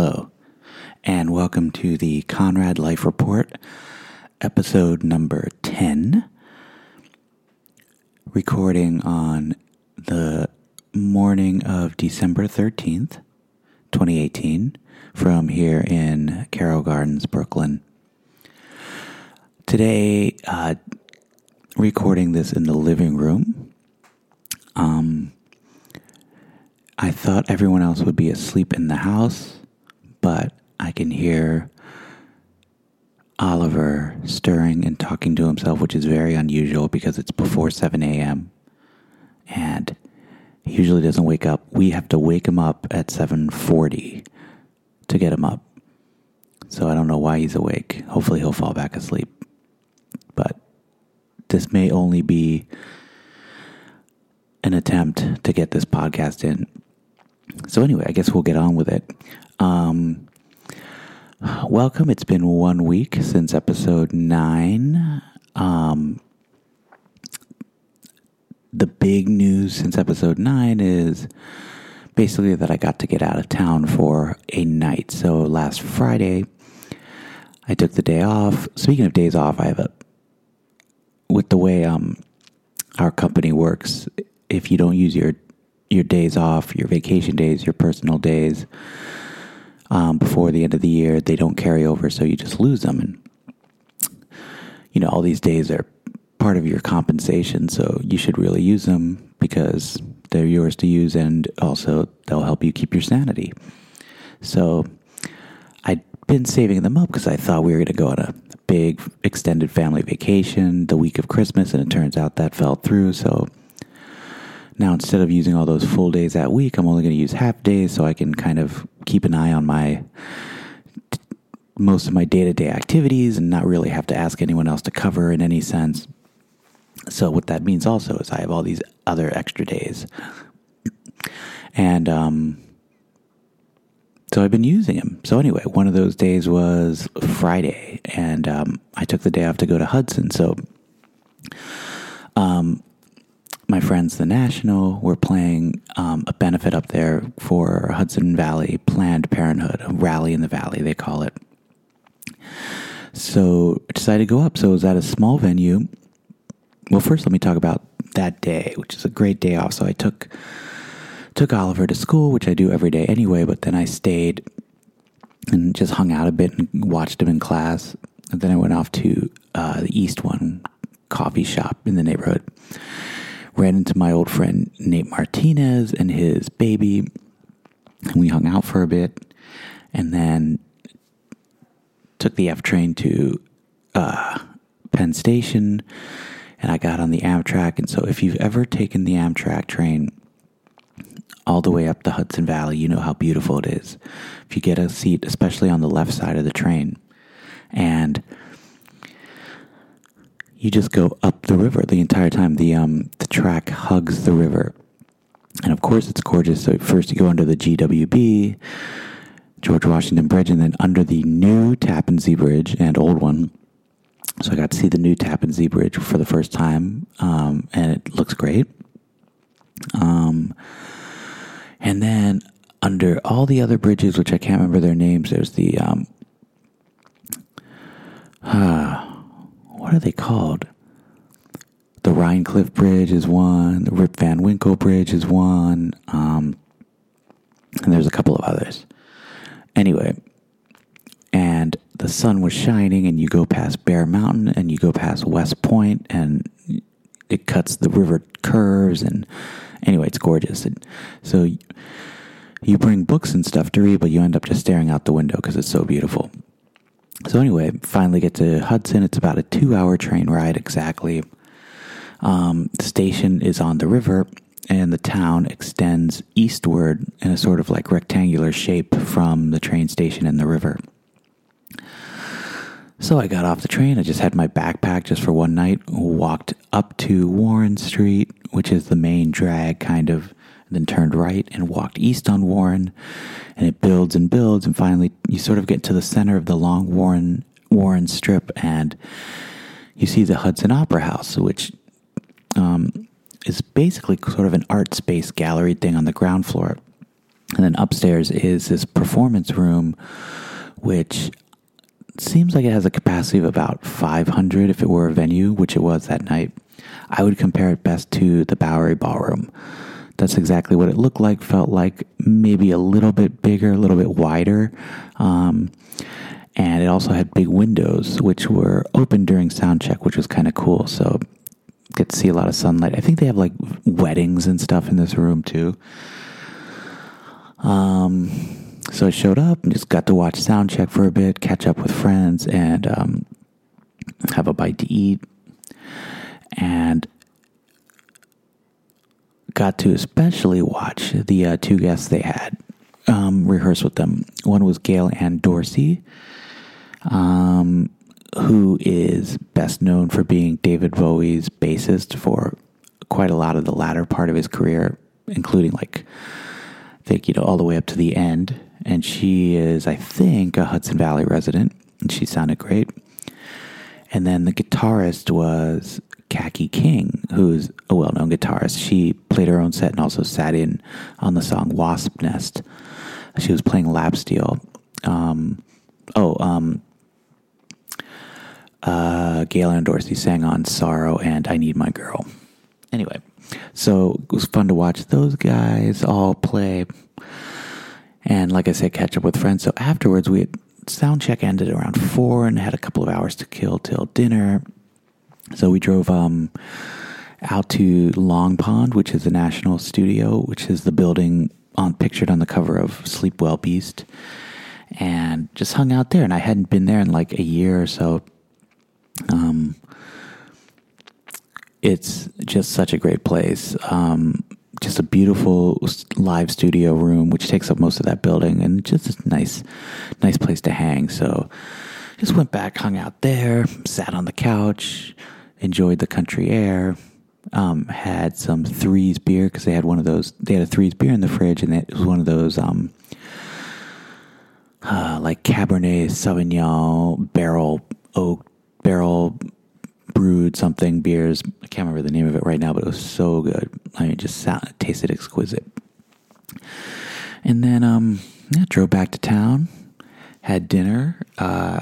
Hello, and welcome to the Conrad Life Report, episode number 10, recording on the morning of December 13th, 2018, from here in Carroll Gardens, Brooklyn. Today, uh, recording this in the living room. Um, I thought everyone else would be asleep in the house, but I can hear Oliver stirring and talking to himself, which is very unusual because it's before 7 a.m. And he usually doesn't wake up. We have to wake him up at 7:40 to get him up. So I don't know why he's awake. Hopefully he'll fall back asleep. But this may only be an attempt to get this podcast in so anyway, I guess we'll get on with it. Um, welcome. It's been one week since episode nine. Um, the big news since episode nine is basically that I got to get out of town for a night. So last Friday, I took the day off. Speaking of days off, I have a with the way um, our company works. If you don't use your your days off, your vacation days, your personal days um, before the end of the year. They don't carry over, so you just lose them. And, you know, all these days are part of your compensation, so you should really use them because they're yours to use and also they'll help you keep your sanity. So I'd been saving them up because I thought we were going to go on a big extended family vacation the week of Christmas, and it turns out that fell through. So now, instead of using all those full days that week, I'm only going to use half days so I can kind of keep an eye on my most of my day to day activities and not really have to ask anyone else to cover in any sense. So, what that means also is I have all these other extra days. And um, so I've been using them. So, anyway, one of those days was Friday, and um, I took the day off to go to Hudson. So, um, my friends, the National, were playing um, a benefit up there for Hudson Valley Planned Parenthood, a rally in the valley, they call it. So I decided to go up. So it was at a small venue. Well, first, let me talk about that day, which is a great day off. So I took took Oliver to school, which I do every day anyway. But then I stayed and just hung out a bit and watched him in class. And then I went off to uh, the East One coffee shop in the neighborhood ran into my old friend Nate Martinez and his baby, and we hung out for a bit, and then took the F train to uh, Penn Station, and I got on the Amtrak. And so, if you've ever taken the Amtrak train all the way up the Hudson Valley, you know how beautiful it is. If you get a seat, especially on the left side of the train, and you just go up the river the entire time. The um the track hugs the river, and of course it's gorgeous. So first you go under the GWB, George Washington Bridge, and then under the new Tappan Zee Bridge and old one. So I got to see the new Tappan Zee Bridge for the first time, um, and it looks great. Um, and then under all the other bridges, which I can't remember their names, there's the um, uh, what are they called? The Rhinecliff Bridge is one. The Rip Van Winkle Bridge is one. Um, and there's a couple of others. Anyway, and the sun was shining, and you go past Bear Mountain, and you go past West Point, and it cuts the river curves, and anyway, it's gorgeous. And so you bring books and stuff to read, but you end up just staring out the window because it's so beautiful. So anyway, finally get to Hudson. It's about a two-hour train ride exactly. Um, the station is on the river, and the town extends eastward in a sort of like rectangular shape from the train station and the river. So I got off the train. I just had my backpack just for one night. Walked up to Warren Street, which is the main drag, kind of then turned right and walked east on Warren, and it builds and builds, and finally you sort of get to the center of the long Warren Warren Strip, and you see the Hudson Opera House, which um, is basically sort of an art space gallery thing on the ground floor. And then upstairs is this performance room, which seems like it has a capacity of about 500 if it were a venue, which it was that night. I would compare it best to the Bowery Ballroom. That's exactly what it looked like, felt like maybe a little bit bigger, a little bit wider. Um, and it also had big windows, which were open during sound check, which was kind of cool. So get to see a lot of sunlight. I think they have like weddings and stuff in this room too. Um, so I showed up and just got to watch sound check for a bit, catch up with friends, and um, have a bite to eat. And got to especially watch the uh, two guests they had um, rehearse with them. One was Gail Ann Dorsey, um, who is best known for being David Bowie's bassist for quite a lot of the latter part of his career, including like I think you know all the way up to the end. And she is, I think, a Hudson Valley resident, and she sounded great. And then the guitarist was Kaki King, who's a well known guitarist. She played her own set and also sat in on the song Wasp Nest. She was playing lap steel. Um, oh, um, uh, Gail Ann Dorsey sang on Sorrow and I Need My Girl. Anyway, so it was fun to watch those guys all play. And like I said, catch up with friends. So afterwards, we had sound check ended around four and had a couple of hours to kill till dinner. So we drove um, out to Long Pond, which is the National Studio, which is the building on pictured on the cover of Sleep Well Beast, and just hung out there. And I hadn't been there in like a year or so. Um, it's just such a great place. Um, just a beautiful live studio room, which takes up most of that building, and just a nice, nice place to hang. So, just went back, hung out there, sat on the couch, enjoyed the country air. Um, had some threes beer because they had one of those. They had a threes beer in the fridge, and it was one of those um, uh, like Cabernet Sauvignon barrel oak barrel brewed something beers. I can't remember the name of it right now, but it was so good. I mean, it just sound, tasted exquisite. And then, um, yeah, drove back to town, had dinner, uh,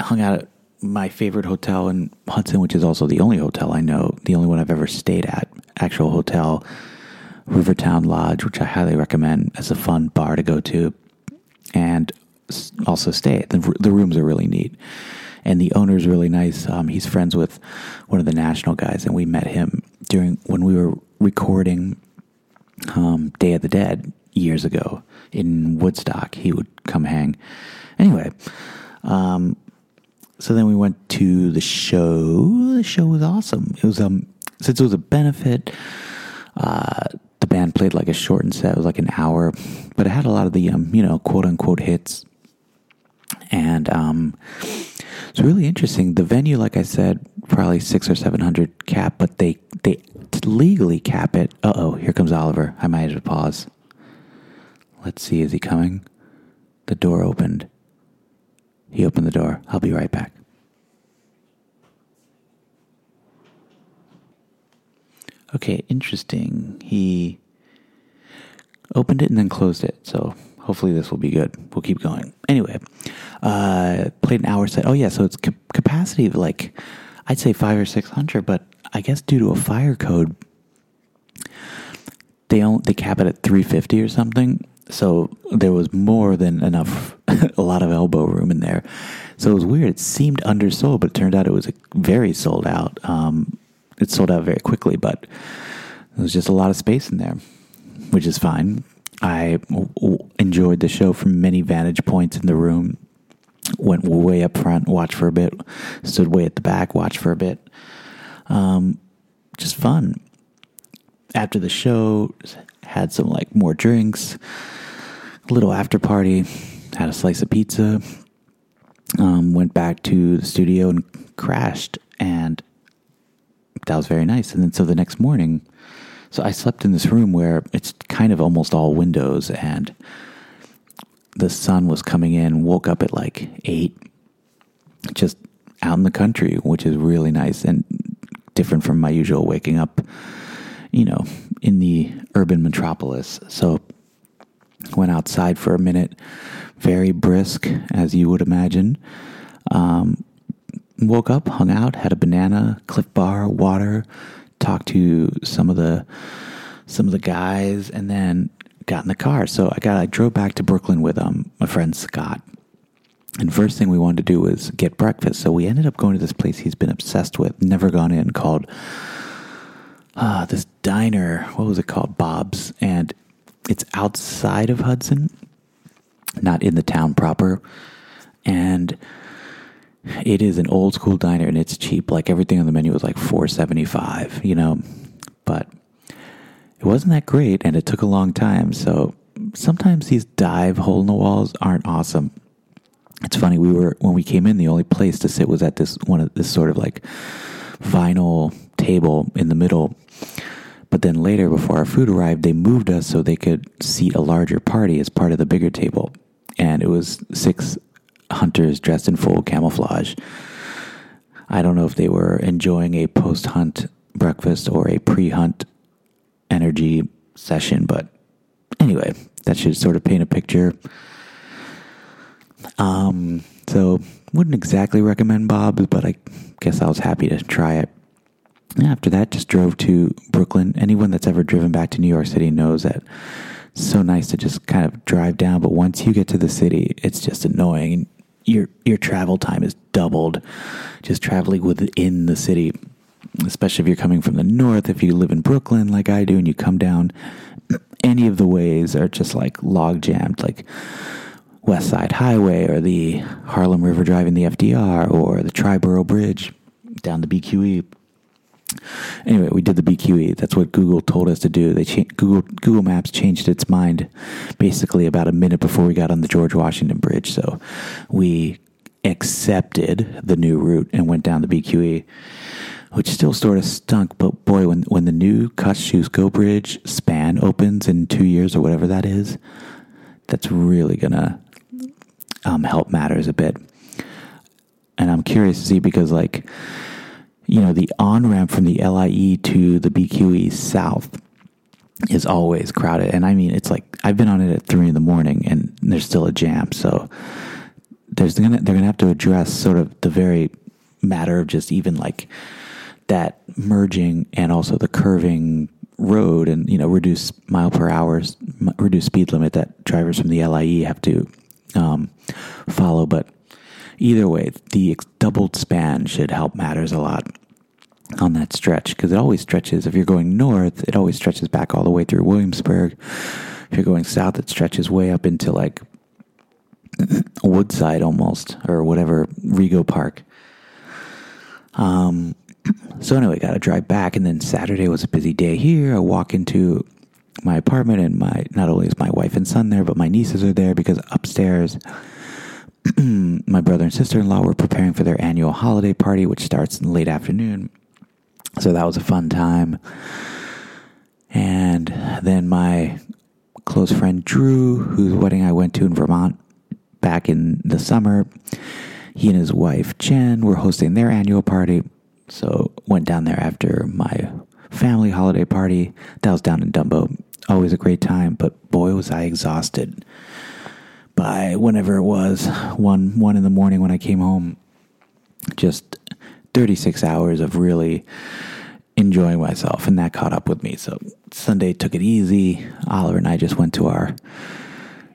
hung out at my favorite hotel in Hudson, which is also the only hotel I know, the only one I've ever stayed at, actual hotel, Rivertown Lodge, which I highly recommend as a fun bar to go to, and also stay. The, the rooms are really neat and the owner's really nice. Um, he's friends with one of the national guys, and we met him during when we were recording um, Day of the Dead years ago in Woodstock. He would come hang. Anyway, um, so then we went to the show. The show was awesome. It was um since it was a benefit. Uh, the band played like a shortened set. It was like an hour, but it had a lot of the um, you know quote unquote hits. And um, it's really interesting. The venue, like I said, probably six or seven hundred cap, but they they legally cap it. Uh oh, here comes Oliver. I might have to pause. Let's see, is he coming? The door opened. He opened the door. I'll be right back. Okay, interesting. He opened it and then closed it. So hopefully this will be good. We'll keep going. Anyway, uh, played an hour set. Oh yeah, so it's ca- capacity of like I'd say five or six hundred, but I guess due to a fire code, they don't they cap it at three fifty or something. So there was more than enough, a lot of elbow room in there. So it was weird. It seemed undersold, but it turned out it was very sold out. Um, it sold out very quickly, but there was just a lot of space in there, which is fine. I enjoyed the show from many vantage points in the room. Went way up front, watched for a bit. Stood way at the back, watched for a bit. Um, just fun. After the show, had some like more drinks, a little after party, had a slice of pizza. Um, went back to the studio and crashed, and that was very nice. And then so the next morning so I slept in this room where it's kind of almost all windows, and the sun was coming in. Woke up at like eight, just out in the country, which is really nice and different from my usual waking up, you know, in the urban metropolis. So Went outside for a minute, very brisk, as you would imagine. Um, woke up, hung out, had a banana, Clif Bar, water, talked to some of the some of the guys, and then got in the car. So I got I drove back to Brooklyn with um my friend Scott. And first thing we wanted to do was get breakfast. So we ended up going to this place he's been obsessed with, never gone in, called uh, this diner. What was it called? Bob's. And it's outside of Hudson, not in the town proper. And it is an old school diner and it's cheap. Like everything on the menu was like four seventy five, you know. But it wasn't that great and it took a long time. So sometimes these dive hole in the walls aren't awesome. It's funny, we were when we came in, the only place to sit was at this one of this sort of like vinyl table in the middle. But then later, before our food arrived, they moved us so they could seat a larger party as part of the bigger table. And it was six hunters dressed in full camouflage. I don't know if they were enjoying a post hunt breakfast or a pre hunt energy session, but anyway, that should sort of paint a picture. Um, so wouldn't exactly recommend Bob's, but I guess I was happy to try it. After that, just drove to Brooklyn. Anyone that's ever driven back to New York City knows that it's so nice to just kind of drive down. But once you get to the city, it's just annoying. Your your travel time is doubled just traveling within the city. Especially if you're coming from the north. If you live in Brooklyn, like I do, and you come down, any of the ways are just like log jammed. Like West Side Highway or the Harlem River Drive in the FDR or the Triborough Bridge down the BQE. Anyway, we did the BQE. That's what Google told us to do. They cha- Google Google Maps changed its mind basically about a minute before we got on the George Washington Bridge. So we accepted the new route and went down the BQE, which still sort of stunk. But boy, when when the new Kosciuszko Bridge span opens in two years or whatever that is, that's really gonna um, help matters a bit. And I'm curious to see because, like, you know, the on ramp from the LIE to the BQE south is always crowded. And I mean, it's like I've been on it at three in the morning and there's still a jam. So there's gonna they're gonna have to address sort of the very matter of just even like that merging and also the curving road and you know reduce mile per hour reduce speed limit that drivers from the LIE have to um, follow. But either way, the doubled span should help matters a lot on that stretch because it always stretches. If you're going north, it always stretches back all the way through Williamsburg. If you're going south, it stretches way up into like Woodside almost or whatever Rego Park. Um. So anyway, got to drive back, and then Saturday was a busy day here. I walk into my apartment and my not only is my wife and son there, but my nieces are there because upstairs my brother and sister-in-law were preparing for their annual holiday party, which starts in late afternoon. So that was a fun time. And then my close friend Drew, whose wedding I went to in Vermont back in the summer, he and his wife Jen were hosting their annual party. So went down there after my family holiday party. That was down in Dumbo always a great time, but boy, was I exhausted by whenever it was one one in the morning when I came home. Just 36 hours of really enjoying myself, and that caught up with me. So Sunday took it easy. Oliver and I just went to our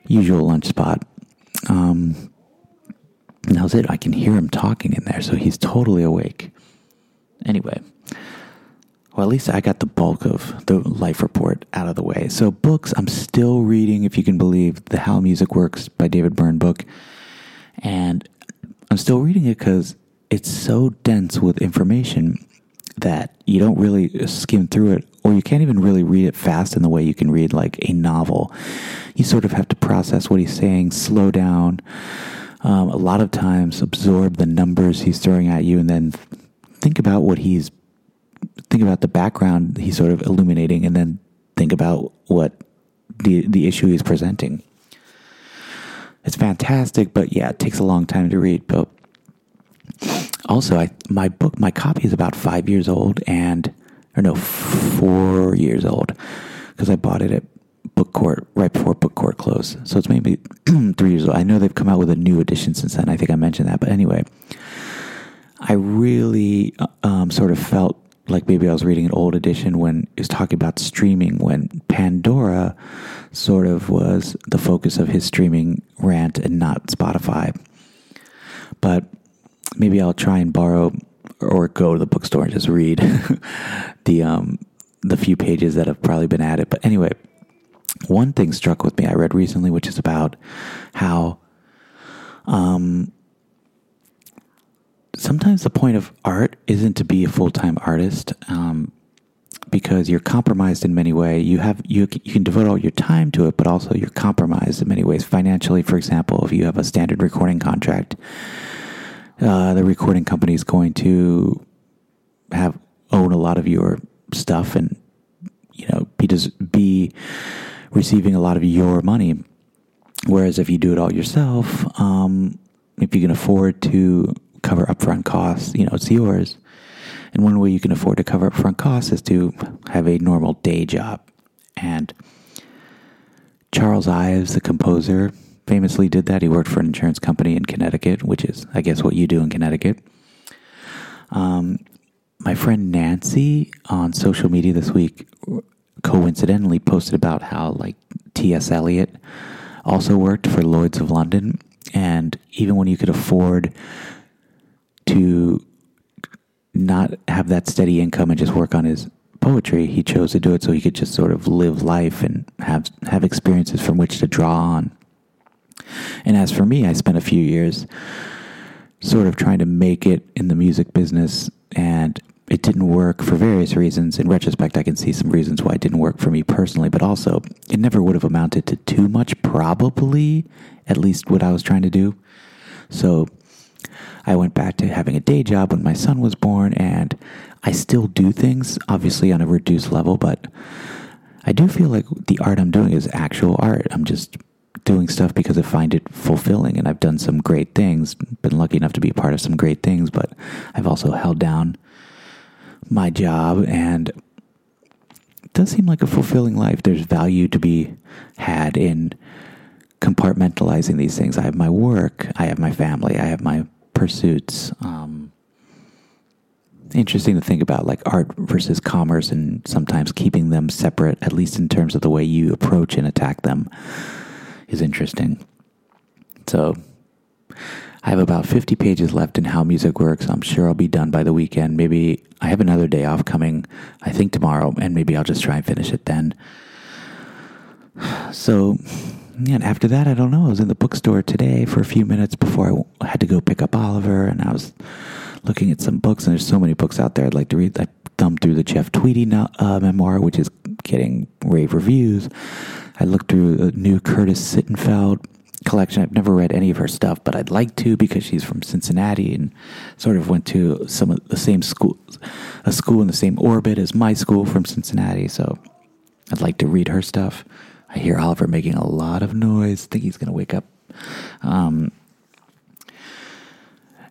usual lunch spot. Um, and that was it. I can hear him talking in there, so he's totally awake. Anyway, well, at least I got the bulk of the life report out of the way. So, books, I'm still reading, if you can believe, the How Music Works by David Byrne book. And I'm still reading it because it's so dense with information that you don't really skim through it, or you can't even really read it fast in the way you can read like a novel. You sort of have to process what he's saying, slow down. Um, a lot of times, absorb the numbers he's throwing at you, and then think about what he's think about the background he's sort of illuminating and then think about what the the issue he's presenting. It's fantastic, but yeah, it takes a long time to read. But also, I my book, my copy is about five years old, and or no, four years old, because I bought it at BookCourt right before BookCourt closed. So it's maybe three years old. I know they've come out with a new edition since then. I think I mentioned that. But anyway, I really uh, um, sort of felt like maybe I was reading an old edition when it was talking about streaming, when Pandora sort of was the focus of his streaming rant and not Spotify. But maybe I'll try and borrow or go to the bookstore and just read the um, the few pages that have probably been added. But anyway, one thing struck with me I read recently, which is about how um, sometimes the point of art isn't to be a full time artist. Um, because you're compromised in many ways. You have you you can devote all your time to it, but also you're compromised in many ways financially. For example, if you have a standard recording contract, uh, the recording company is going to have own a lot of your stuff and you know be be receiving a lot of your money. Whereas if you do it all yourself, um, if you can afford to cover upfront costs, you know it's yours. And one way you can afford to cover upfront costs is to have a normal day job. And Charles Ives, the composer, famously did that. He worked for an insurance company in Connecticut, which is, I guess, what you do in Connecticut. Um, my friend Nancy on social media this week coincidentally posted about how like T.S. Eliot also worked for Lloyd's of London, and even when you could afford to not have that steady income and just work on his poetry, he chose to do it so he could just sort of live life and have have experiences from which to draw on. And as for me, I spent a few years sort of trying to make it in the music business and it didn't work for various reasons. In retrospect, I can see some reasons why it didn't work for me personally, but also it never would have amounted to too much, probably, at least what I was trying to do. So I went back to having a day job when my son was born, and I still do things, obviously on a reduced level, but I do feel like the art I'm doing is actual art. I'm just doing stuff because I find it fulfilling, and I've done some great things, been lucky enough to be part of some great things, but I've also held down my job and it does seem like a fulfilling life. There's value to be had in compartmentalizing these things. I have my work, I have my family, I have my pursuits. Um, interesting to think about like art versus commerce and sometimes keeping them separate, at least in terms of the way you approach and attack them, is interesting. So I have about 50 pages left in How Music Works. I'm sure I'll be done by the weekend. Maybe I have another day off coming, I think tomorrow, and maybe I'll just try and finish it then. So, yeah, and after that, I don't know. I was in the bookstore today for a few minutes before I had to go pick up Oliver, and I was looking at some books, and there's so many books out there I'd like to read. I thumbed through the Jeff Tweedy uh, memoir, which is getting rave reviews. I looked through the new Curtis Sittenfeld collection. I've never read any of her stuff, but I'd like to because she's from Cincinnati and sort of went to some of the same school, a school in the same orbit as my school from Cincinnati. So I'd like to read her stuff. I hear Oliver making a lot of noise. I think he's going to wake up. Um,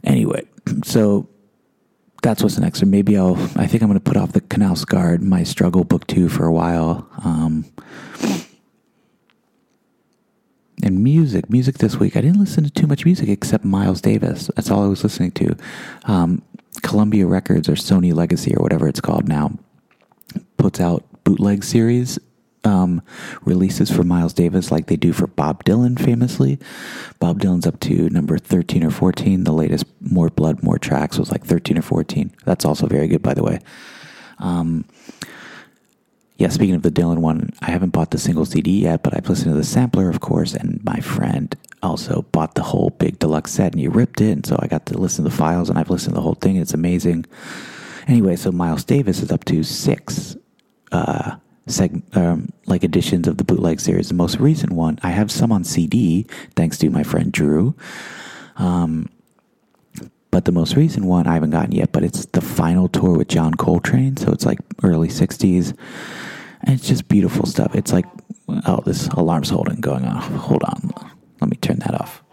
anyway, so that's what's next. So maybe I'll. I think I'm going to put off the Knausgaard, my struggle book two for a while. Um, and music, music this week. I didn't listen to too much music except Miles Davis. That's all I was listening to. Um, Columbia Records or Sony Legacy or whatever it's called now puts out bootleg series um, releases for Miles Davis like they do for Bob Dylan famously. Bob Dylan's up to number 13 or 14. The latest More Blood, More Tracks was like 13 or 14. That's also very good, by the way. Um, yeah, speaking of the Dylan one, I haven't bought the single CD yet, but I've listened to the sampler, of course, and my friend also bought the whole big deluxe set and he ripped it. And so I got to listen to the files and I've listened to the whole thing. It's amazing. Anyway, so Miles Davis is up to six uh, seg- um, like editions of the bootleg series. The most recent one, I have some on CD, thanks to my friend Drew. Um, but the most recent one I haven't gotten yet, but it's the final tour with John Coltrane. So it's like early 60s. And it's just beautiful stuff. It's like, oh, this alarm's holding going on. Hold on. Let me turn that off.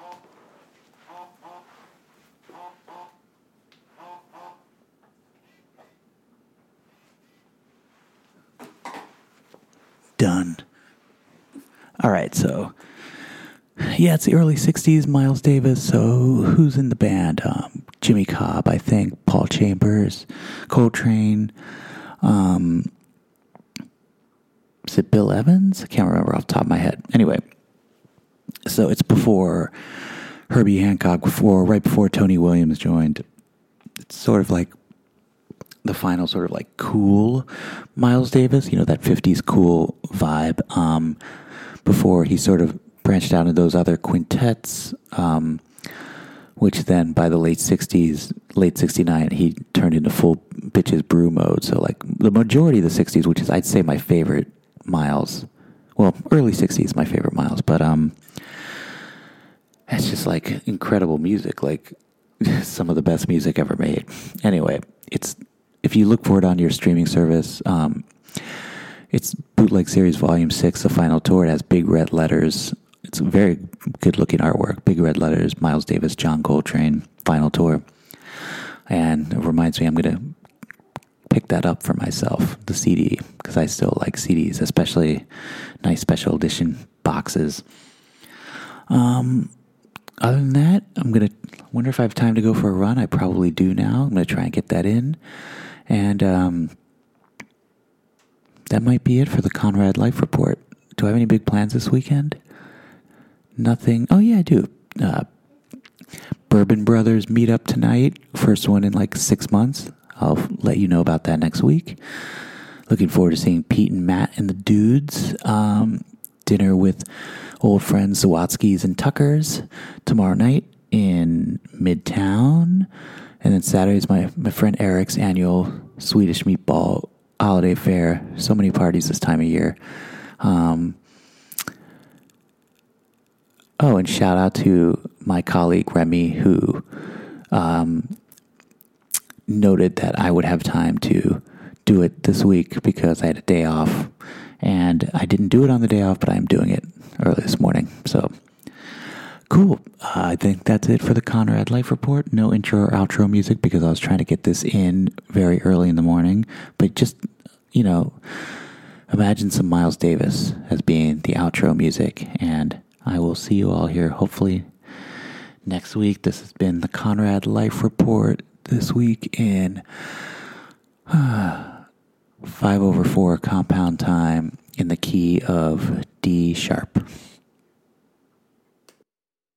Done. All right, so yeah, it's the early '60s. Miles Davis. So who's in the band? Um, Jimmy Cobb, I think. Paul Chambers, Coltrane. Um, is it Bill Evans? I can't remember off the top of my head. Anyway, so it's before Herbie Hancock, before right before Tony Williams joined. It's sort of like the final sort of like cool Miles Davis, you know, that 50s cool vibe. Um, before he sort of branched out into those other quintets, um, which then by the late 60s, late 69, he turned into full bitches brew mode. So, like, the majority of the 60s, which is, I'd say, my favorite Miles, well, early 60s, my favorite Miles, but, um, it's just like incredible music, like some of the best music ever made. Anyway, it's if you look for it on your streaming service, um, it's Bootleg Series Volume 6, the final tour. It has big red letters. It's very good looking artwork. Big red letters, Miles Davis, John Coltrane, final tour. And it reminds me, I'm going to pick that up for myself, the CD, because I still like CDs, especially nice special edition boxes. Um, other than that, I'm going to wonder if I have time to go for a run. I probably do now. I'm going to try and get that in. And um, that might be it for the Conrad Life Report. Do I have any big plans this weekend? Nothing. Oh, yeah, I do. Uh, Bourbon Brothers meet up tonight. First one in like six months. I'll let you know about that next week. Looking forward to seeing Pete and Matt and the dudes. Um, dinner with old friends Zawadzkis and Tuckers tomorrow night in Midtown. And then Saturday is my, my friend Eric's annual Swedish meatball holiday fair. So many parties this time of year. Um, oh, and shout out to my colleague Remy, who um, noted that I would have time to do it this week because I had a day off. And I didn't do it on the day off, but I am doing it early this morning. So Cool. Uh, I think that's it for the Conrad Life Report. No intro or outro music because I was trying to get this in very early in the morning. But just, you know, imagine some Miles Davis as being the outro music. And I will see you all here hopefully next week. This has been the Conrad Life Report this week in uh, 5 over 4 compound time in the key of D sharp.